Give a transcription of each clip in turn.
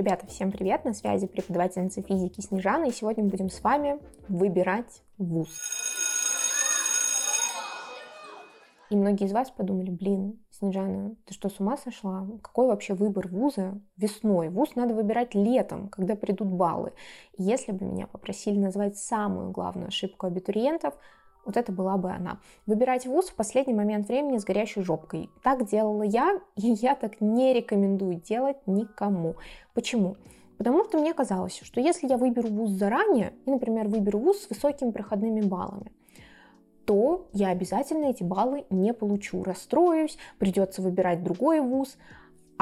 Ребята, всем привет! На связи преподавательница физики Снежана, и сегодня мы будем с вами выбирать вуз. И многие из вас подумали, блин, Снежана, ты что, с ума сошла? Какой вообще выбор вуза весной? Вуз надо выбирать летом, когда придут баллы. Если бы меня попросили назвать самую главную ошибку абитуриентов, вот это была бы она. Выбирать вуз в последний момент времени с горящей жопкой. Так делала я, и я так не рекомендую делать никому. Почему? Потому что мне казалось, что если я выберу вуз заранее, и, например, выберу вуз с высокими проходными баллами, то я обязательно эти баллы не получу, расстроюсь, придется выбирать другой вуз,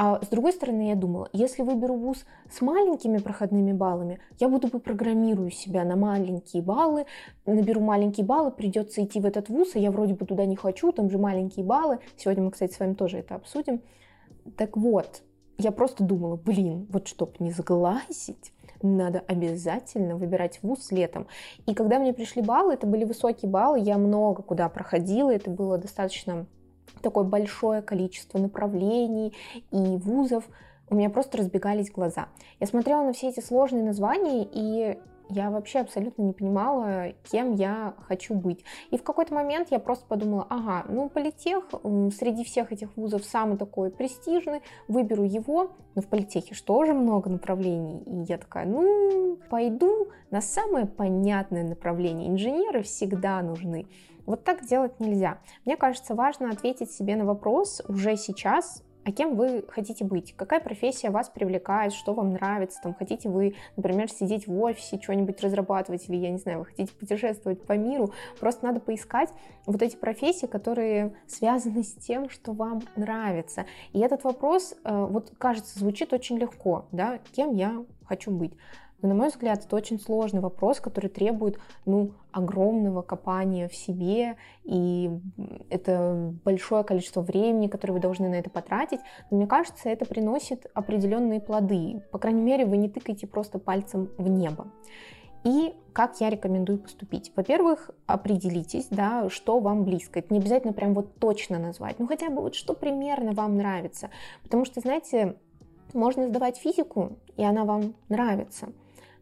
а с другой стороны, я думала, если выберу вуз с маленькими проходными баллами, я буду бы программирую себя на маленькие баллы, наберу маленькие баллы, придется идти в этот вуз, а я вроде бы туда не хочу, там же маленькие баллы. Сегодня мы, кстати, с вами тоже это обсудим. Так вот, я просто думала, блин, вот чтоб не сглазить, надо обязательно выбирать вуз летом. И когда мне пришли баллы, это были высокие баллы, я много куда проходила, это было достаточно такое большое количество направлений и вузов, у меня просто разбегались глаза. Я смотрела на все эти сложные названия, и я вообще абсолютно не понимала, кем я хочу быть. И в какой-то момент я просто подумала, ага, ну политех среди всех этих вузов самый такой престижный, выберу его, но в политехе же тоже много направлений. И я такая, ну, пойду на самое понятное направление. Инженеры всегда нужны. Вот так делать нельзя. Мне кажется, важно ответить себе на вопрос уже сейчас, а кем вы хотите быть, какая профессия вас привлекает, что вам нравится, там хотите вы, например, сидеть в офисе, что-нибудь разрабатывать, или, я не знаю, вы хотите путешествовать по миру, просто надо поискать вот эти профессии, которые связаны с тем, что вам нравится. И этот вопрос, э, вот кажется, звучит очень легко, да, кем я хочу быть. Но, на мой взгляд, это очень сложный вопрос, который требует ну, огромного копания в себе, и это большое количество времени, которое вы должны на это потратить. Но мне кажется, это приносит определенные плоды. По крайней мере, вы не тыкаете просто пальцем в небо. И как я рекомендую поступить? Во-первых, определитесь, да, что вам близко. Это не обязательно прям вот точно назвать, ну хотя бы вот что примерно вам нравится. Потому что, знаете, можно сдавать физику, и она вам нравится –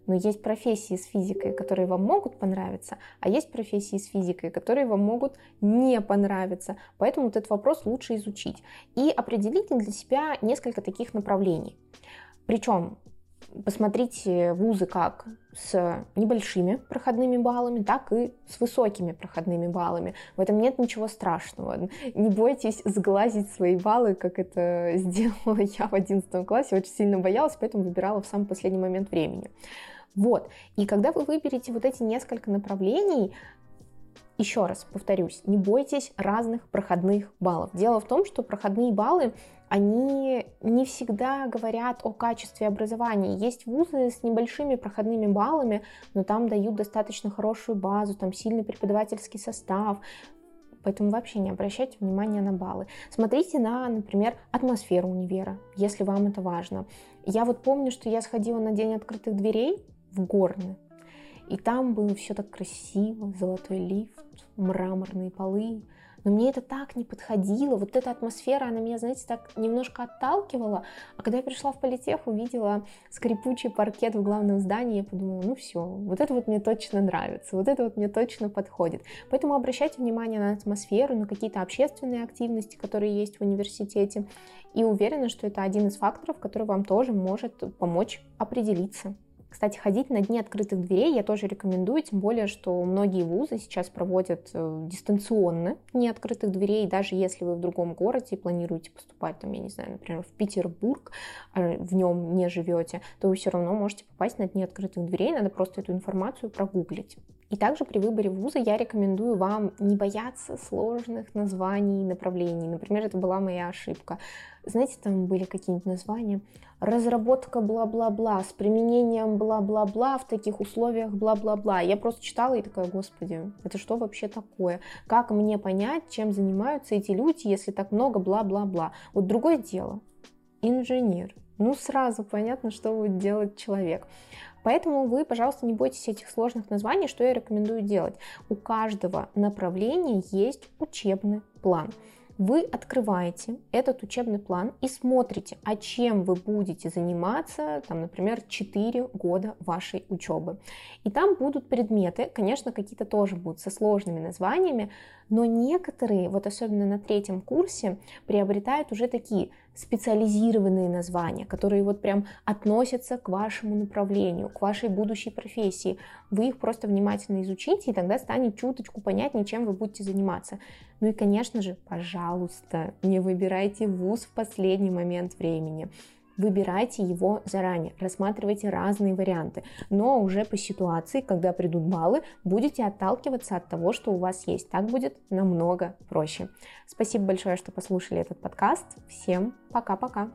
но есть профессии с физикой, которые вам могут понравиться, а есть профессии с физикой, которые вам могут не понравиться. Поэтому вот этот вопрос лучше изучить. И определите для себя несколько таких направлений. Причем посмотрите вузы как с небольшими проходными баллами, так и с высокими проходными баллами. В этом нет ничего страшного. Не бойтесь сглазить свои баллы, как это сделала я в 11 классе. Очень сильно боялась, поэтому выбирала в самый последний момент времени. Вот. И когда вы выберете вот эти несколько направлений, еще раз повторюсь, не бойтесь разных проходных баллов. Дело в том, что проходные баллы, они не всегда говорят о качестве образования. Есть вузы с небольшими проходными баллами, но там дают достаточно хорошую базу, там сильный преподавательский состав, поэтому вообще не обращайте внимания на баллы. Смотрите на, например, атмосферу универа, если вам это важно. Я вот помню, что я сходила на день открытых дверей, в Горны. И там было все так красиво, золотой лифт, мраморные полы. Но мне это так не подходило. Вот эта атмосфера, она меня, знаете, так немножко отталкивала. А когда я пришла в политех, увидела скрипучий паркет в главном здании, я подумала, ну все, вот это вот мне точно нравится, вот это вот мне точно подходит. Поэтому обращайте внимание на атмосферу, на какие-то общественные активности, которые есть в университете. И уверена, что это один из факторов, который вам тоже может помочь определиться. Кстати, ходить на дни открытых дверей я тоже рекомендую, тем более, что многие вузы сейчас проводят э, дистанционно дни открытых дверей, даже если вы в другом городе планируете поступать, там, я не знаю, например, в Петербург, а в нем не живете, то вы все равно можете попасть на дни открытых дверей, надо просто эту информацию прогуглить. И также при выборе вуза я рекомендую вам не бояться сложных названий направлений. Например, это была моя ошибка. Знаете, там были какие-нибудь названия. Разработка бла-бла-бла с применением бла-бла-бла в таких условиях бла-бла-бла. Я просто читала и такая, господи, это что вообще такое? Как мне понять, чем занимаются эти люди, если так много бла-бла-бла? Вот другое дело. Инженер. Ну, сразу понятно, что будет делать человек. Поэтому вы, пожалуйста, не бойтесь этих сложных названий, что я рекомендую делать. У каждого направления есть учебный план. вы открываете этот учебный план и смотрите, а чем вы будете заниматься, там, например, 4 года вашей учебы. И там будут предметы, конечно, какие-то тоже будут со сложными названиями, но некоторые, вот особенно на третьем курсе, приобретают уже такие специализированные названия, которые вот прям относятся к вашему направлению, к вашей будущей профессии. Вы их просто внимательно изучите, и тогда станет чуточку понятнее, чем вы будете заниматься. Ну и, конечно же, пожалуйста, не выбирайте вуз в последний момент времени. Выбирайте его заранее, рассматривайте разные варианты, но уже по ситуации, когда придут баллы, будете отталкиваться от того, что у вас есть. Так будет намного проще. Спасибо большое, что послушали этот подкаст. Всем пока-пока.